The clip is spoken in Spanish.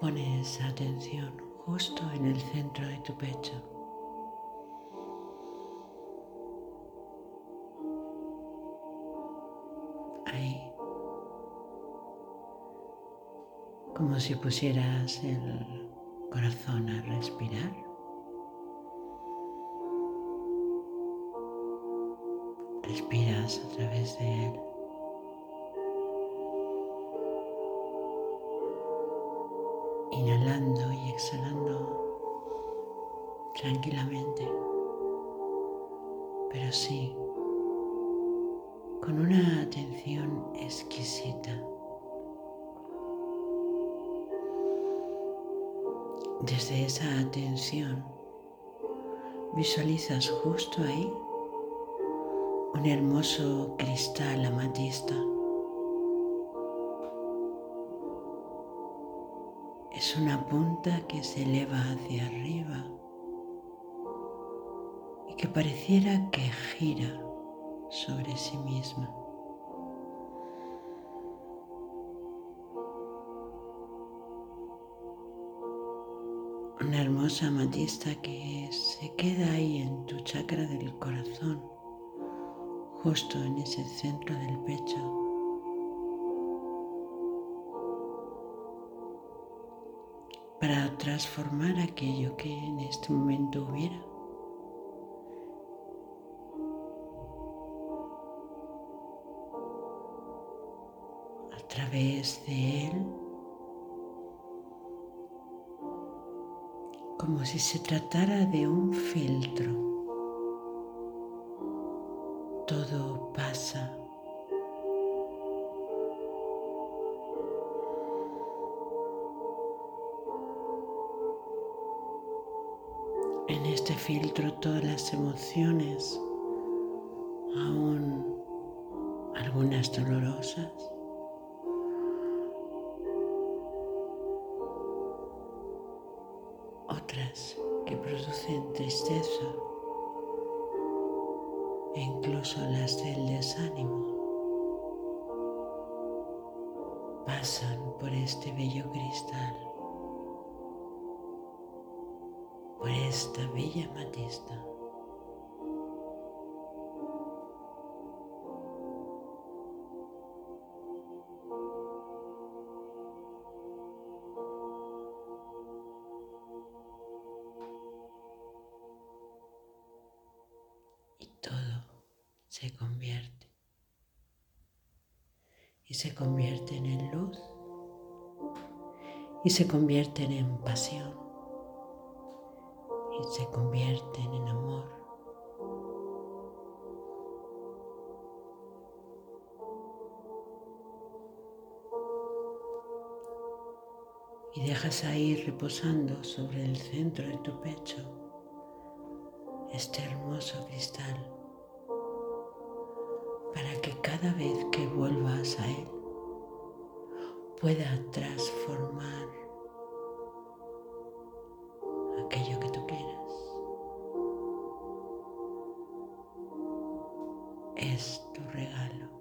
Pones atención justo en el centro de tu pecho. Ahí. Como si pusieras el corazón a respirar. Respiras a través de él. Inhalando y exhalando tranquilamente, pero sí con una atención exquisita. Desde esa atención visualizas justo ahí un hermoso cristal amatista Es una punta que se eleva hacia arriba y que pareciera que gira sobre sí misma. Una hermosa amatista que se queda ahí en tu chakra del corazón, justo en ese centro del pecho. Para transformar aquello que en este momento hubiera. A través de él, como si se tratara de un filtro. En este filtro todas las emociones, aún algunas dolorosas. Otras que producen tristeza e incluso las del desánimo pasan por este bello cristal. Por esta bella matista. Y todo se convierte. Y se convierte en luz. Y se convierten en pasión y se convierten en amor. Y dejas ahí reposando sobre el centro de tu pecho este hermoso cristal para que cada vez que vuelvas a él pueda transformar Es tu regalo.